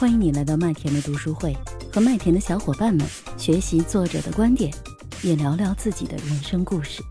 欢迎你来到麦田的读书会，和麦田的小伙伴们学习作者的观点，也聊聊自己的人生故事。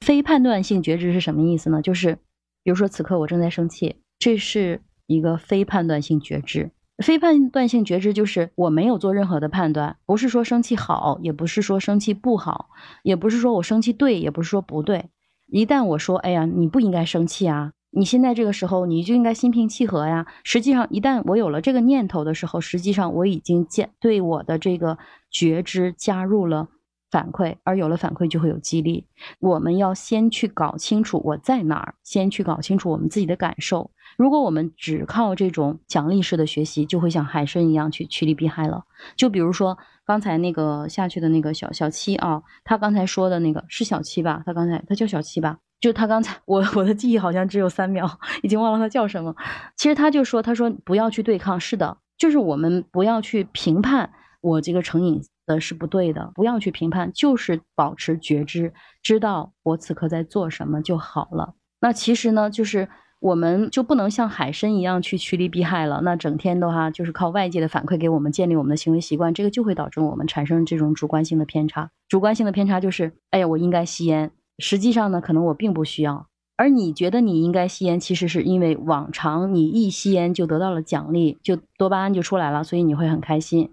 非判断性觉知是什么意思呢？就是比如说此刻我正在生气，这是一个非判断性觉知。非判断性觉知就是我没有做任何的判断，不是说生气好，也不是说生气不好，也不是说我生气对，也不是说不对。一旦我说，哎呀，你不应该生气啊，你现在这个时候你就应该心平气和呀。实际上，一旦我有了这个念头的时候，实际上我已经加对我的这个觉知加入了反馈，而有了反馈就会有激励。我们要先去搞清楚我在哪儿，先去搞清楚我们自己的感受。如果我们只靠这种奖励式的学习，就会像海参一样去趋利避害了。就比如说刚才那个下去的那个小小七啊，他刚才说的那个是小七吧？他刚才他叫小七吧？就他刚才我我的记忆好像只有三秒，已经忘了他叫什么。其实他就说，他说不要去对抗，是的，就是我们不要去评判我这个成瘾的是不对的，不要去评判，就是保持觉知，知道我此刻在做什么就好了。那其实呢，就是。我们就不能像海参一样去趋利避害了。那整天的话，就是靠外界的反馈给我们建立我们的行为习惯，这个就会导致我们产生这种主观性的偏差。主观性的偏差就是，哎呀，我应该吸烟，实际上呢，可能我并不需要。而你觉得你应该吸烟，其实是因为往常你一吸烟就得到了奖励，就多巴胺就出来了，所以你会很开心。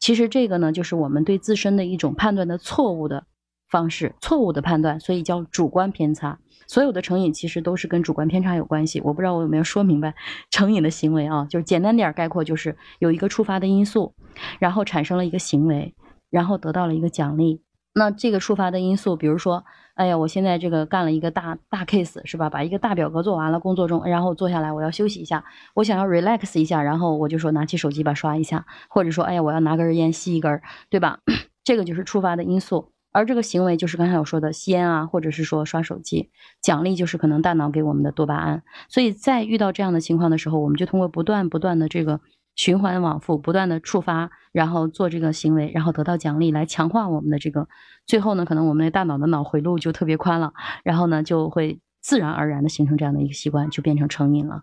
其实这个呢，就是我们对自身的一种判断的错误的方式，错误的判断，所以叫主观偏差。所有的成瘾其实都是跟主观偏差有关系，我不知道我有没有说明白成瘾的行为啊，就是简单点概括，就是有一个触发的因素，然后产生了一个行为，然后得到了一个奖励。那这个触发的因素，比如说，哎呀，我现在这个干了一个大大 case 是吧？把一个大表格做完了，工作中，然后坐下来，我要休息一下，我想要 relax 一下，然后我就说拿起手机吧刷一下，或者说，哎呀，我要拿根烟吸一根，对吧？这个就是触发的因素。而这个行为就是刚才我说的吸烟啊，或者是说刷手机，奖励就是可能大脑给我们的多巴胺。所以在遇到这样的情况的时候，我们就通过不断不断的这个循环往复，不断的触发，然后做这个行为，然后得到奖励，来强化我们的这个。最后呢，可能我们的大脑的脑回路就特别宽了，然后呢就会自然而然的形成这样的一个习惯，就变成成瘾了。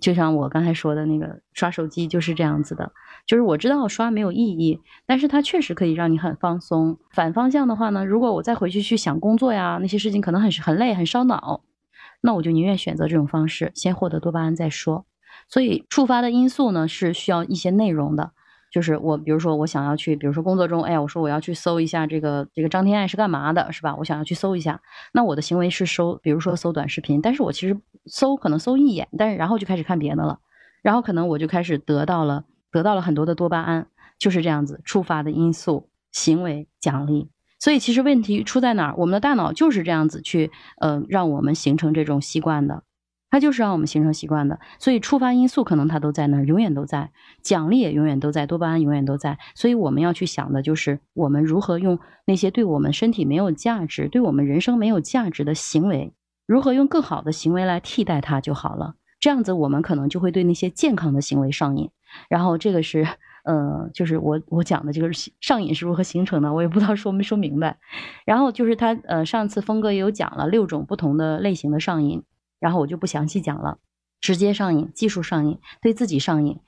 就像我刚才说的那个刷手机就是这样子的，就是我知道刷没有意义，但是它确实可以让你很放松。反方向的话呢，如果我再回去去想工作呀那些事情，可能很很累很烧脑，那我就宁愿选择这种方式，先获得多巴胺再说。所以触发的因素呢是需要一些内容的。就是我，比如说我想要去，比如说工作中，哎呀，我说我要去搜一下这个这个张天爱是干嘛的，是吧？我想要去搜一下，那我的行为是搜，比如说搜短视频，但是我其实搜可能搜一眼，但是然后就开始看别的了，然后可能我就开始得到了得到了很多的多巴胺，就是这样子触发的因素，行为奖励。所以其实问题出在哪儿？我们的大脑就是这样子去，呃，让我们形成这种习惯的。它就是让我们形成习惯的，所以触发因素可能它都在那儿，永远都在，奖励也永远都在，多巴胺永远都在。所以我们要去想的就是我们如何用那些对我们身体没有价值、对我们人生没有价值的行为，如何用更好的行为来替代它就好了。这样子我们可能就会对那些健康的行为上瘾。然后这个是，呃，就是我我讲的这个上瘾是如何形成的，我也不知道说没说明白。然后就是他，呃，上次峰哥也有讲了六种不同的类型的上瘾。然后我就不详细讲了，直接上瘾、技术上瘾、对自己上瘾、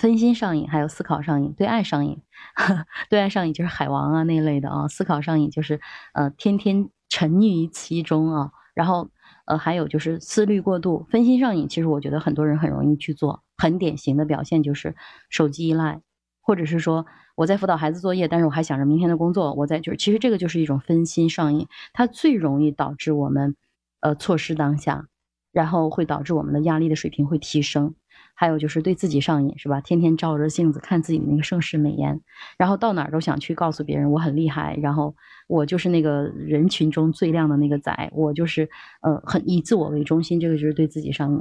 分心上瘾，还有思考上瘾、对爱上瘾。对爱上瘾就是海王啊那类的啊，思考上瘾就是呃天天沉溺于其中啊。然后呃还有就是思虑过度、分心上瘾，其实我觉得很多人很容易去做，很典型的表现就是手机依赖，或者是说我在辅导孩子作业，但是我还想着明天的工作，我在就是其实这个就是一种分心上瘾，它最容易导致我们呃错失当下。然后会导致我们的压力的水平会提升，还有就是对自己上瘾，是吧？天天照着镜子看自己的那个盛世美颜，然后到哪儿都想去告诉别人我很厉害，然后我就是那个人群中最亮的那个仔，我就是呃很以自我为中心，这个就是对自己上瘾。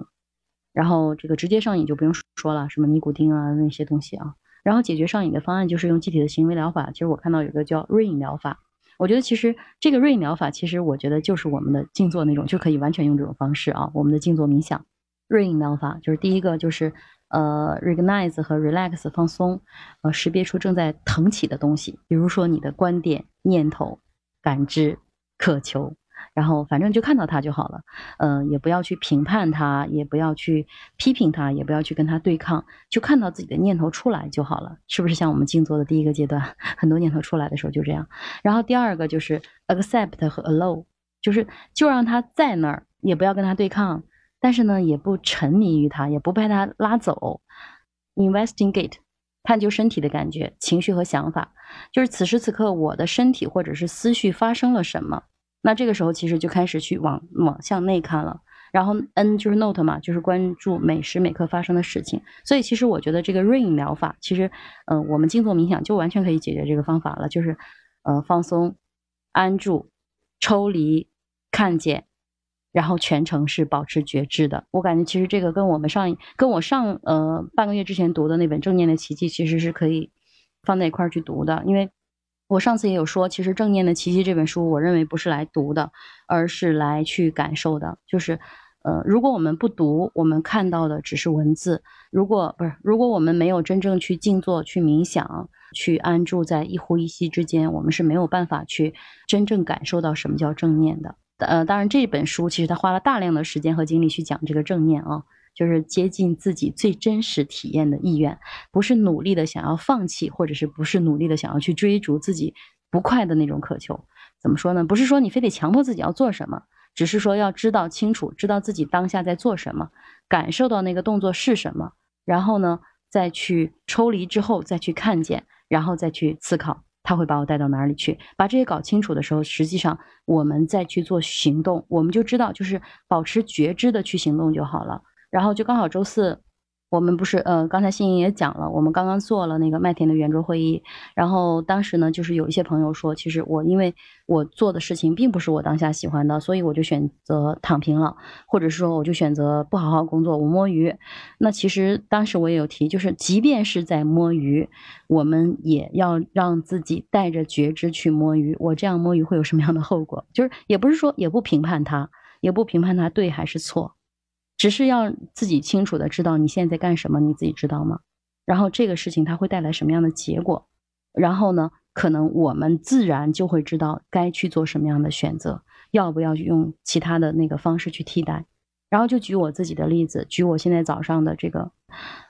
然后这个直接上瘾就不用说了，什么尼古丁啊那些东西啊。然后解决上瘾的方案就是用具体的行为疗法，其实我看到有个叫瑞瘾疗法。我觉得其实这个瑞疗法，其实我觉得就是我们的静坐那种，就可以完全用这种方式啊。我们的静坐冥想，瑞疗法就是第一个就是呃，recognize 和 relax 放松，呃，识别出正在腾起的东西，比如说你的观点、念头、感知、渴求，然后反正就看到它就好了，嗯，也不要去评判它，也不要去批评它，也不要去跟它对抗，就看到自己的念头出来就好了，是不是？像我们静坐的第一个阶段，很多念头出来的时候就这样。然后第二个就是 accept 和 allow，就是就让它在那儿，也不要跟它对抗，但是呢，也不沉迷于它，也不被它拉走，investigate。探究身体的感觉、情绪和想法，就是此时此刻我的身体或者是思绪发生了什么。那这个时候其实就开始去往往向内看了。然后 N 就是 Note 嘛，就是关注每时每刻发生的事情。所以其实我觉得这个 Rain 疗法，其实嗯，我们静坐冥想就完全可以解决这个方法了，就是呃放松、安住、抽离、看见。然后全程是保持觉知的，我感觉其实这个跟我们上跟我上呃半个月之前读的那本《正念的奇迹》其实是可以放在一块儿去读的，因为我上次也有说，其实《正念的奇迹》这本书，我认为不是来读的，而是来去感受的。就是呃，如果我们不读，我们看到的只是文字；如果不是，如果我们没有真正去静坐、去冥想、去安住在一呼一吸之间，我们是没有办法去真正感受到什么叫正念的。呃，当然，这本书其实他花了大量的时间和精力去讲这个正念啊，就是接近自己最真实体验的意愿，不是努力的想要放弃，或者是不是努力的想要去追逐自己不快的那种渴求。怎么说呢？不是说你非得强迫自己要做什么，只是说要知道清楚，知道自己当下在做什么，感受到那个动作是什么，然后呢，再去抽离之后再去看见，然后再去思考。他会把我带到哪里去？把这些搞清楚的时候，实际上我们再去做行动，我们就知道，就是保持觉知的去行动就好了。然后就刚好周四。我们不是，呃，刚才欣颖也讲了，我们刚刚做了那个麦田的圆桌会议，然后当时呢，就是有一些朋友说，其实我因为我做的事情并不是我当下喜欢的，所以我就选择躺平了，或者说我就选择不好好工作，我摸鱼。那其实当时我也有提，就是即便是在摸鱼，我们也要让自己带着觉知去摸鱼。我这样摸鱼会有什么样的后果？就是也不是说也不评判他，也不评判他对还是错。只是要自己清楚的知道你现在在干什么，你自己知道吗？然后这个事情它会带来什么样的结果？然后呢，可能我们自然就会知道该去做什么样的选择，要不要用其他的那个方式去替代。然后就举我自己的例子，举我现在早上的这个，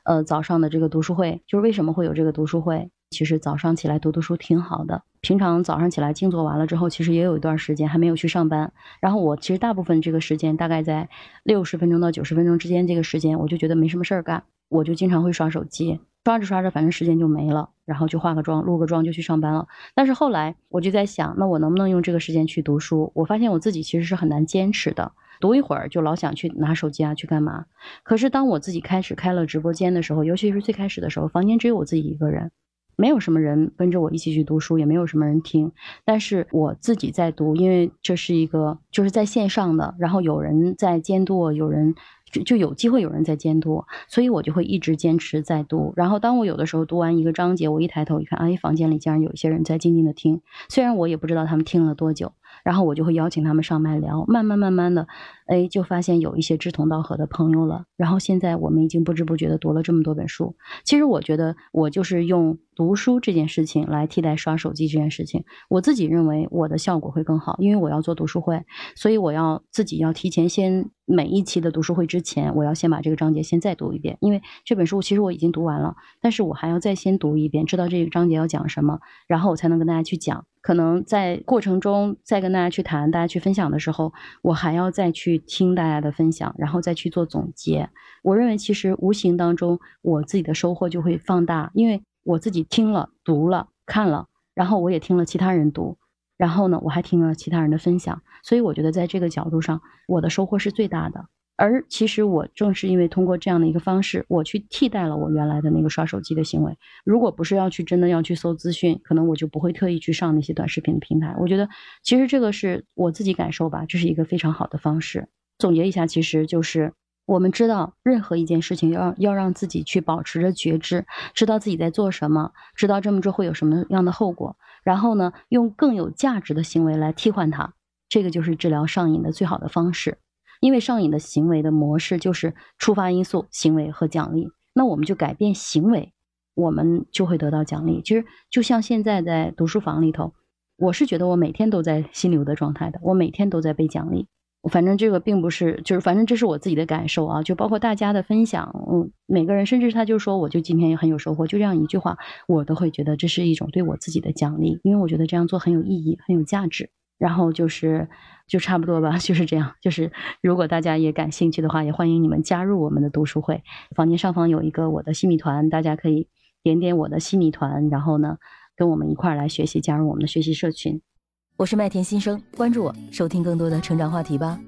呃，早上的这个读书会，就是为什么会有这个读书会？其实早上起来读读书挺好的。平常早上起来静坐完了之后，其实也有一段时间还没有去上班。然后我其实大部分这个时间大概在六十分钟到九十分钟之间，这个时间我就觉得没什么事儿干，我就经常会刷手机，刷着刷着反正时间就没了，然后就化个妆、录个妆就去上班了。但是后来我就在想，那我能不能用这个时间去读书？我发现我自己其实是很难坚持的，读一会儿就老想去拿手机啊去干嘛。可是当我自己开始开了直播间的时候，尤其是最开始的时候，房间只有我自己一个人。没有什么人跟着我一起去读书，也没有什么人听，但是我自己在读，因为这是一个就是在线上的，然后有人在监督我，有人就就有机会有人在监督我，所以我就会一直坚持在读。然后当我有的时候读完一个章节，我一抬头一看，哎，房间里竟然有一些人在静静的听，虽然我也不知道他们听了多久。然后我就会邀请他们上麦聊，慢慢慢慢的，哎，就发现有一些志同道合的朋友了。然后现在我们已经不知不觉的读了这么多本书。其实我觉得我就是用读书这件事情来替代刷手机这件事情。我自己认为我的效果会更好，因为我要做读书会，所以我要自己要提前先每一期的读书会之前，我要先把这个章节先再读一遍。因为这本书其实我已经读完了，但是我还要再先读一遍，知道这个章节要讲什么，然后我才能跟大家去讲。可能在过程中再跟大家去谈、大家去分享的时候，我还要再去听大家的分享，然后再去做总结。我认为其实无形当中我自己的收获就会放大，因为我自己听了、读了、看了，然后我也听了其他人读，然后呢，我还听了其他人的分享，所以我觉得在这个角度上，我的收获是最大的。而其实我正是因为通过这样的一个方式，我去替代了我原来的那个刷手机的行为。如果不是要去真的要去搜资讯，可能我就不会特意去上那些短视频的平台。我觉得其实这个是我自己感受吧，这是一个非常好的方式。总结一下，其实就是我们知道任何一件事情要要让自己去保持着觉知，知道自己在做什么，知道这么做会有什么样的后果，然后呢，用更有价值的行为来替换它。这个就是治疗上瘾的最好的方式。因为上瘾的行为的模式就是触发因素、行为和奖励，那我们就改变行为，我们就会得到奖励。其实就像现在在读书房里头，我是觉得我每天都在心流的状态的，我每天都在被奖励。反正这个并不是，就是反正这是我自己的感受啊，就包括大家的分享，嗯，每个人甚至他就说，我就今天也很有收获，就这样一句话，我都会觉得这是一种对我自己的奖励，因为我觉得这样做很有意义，很有价值。然后就是就差不多吧，就是这样。就是如果大家也感兴趣的话，也欢迎你们加入我们的读书会。房间上方有一个我的西米团，大家可以点点我的西米团，然后呢，跟我们一块儿来学习，加入我们的学习社群。我是麦田新生，关注我，收听更多的成长话题吧。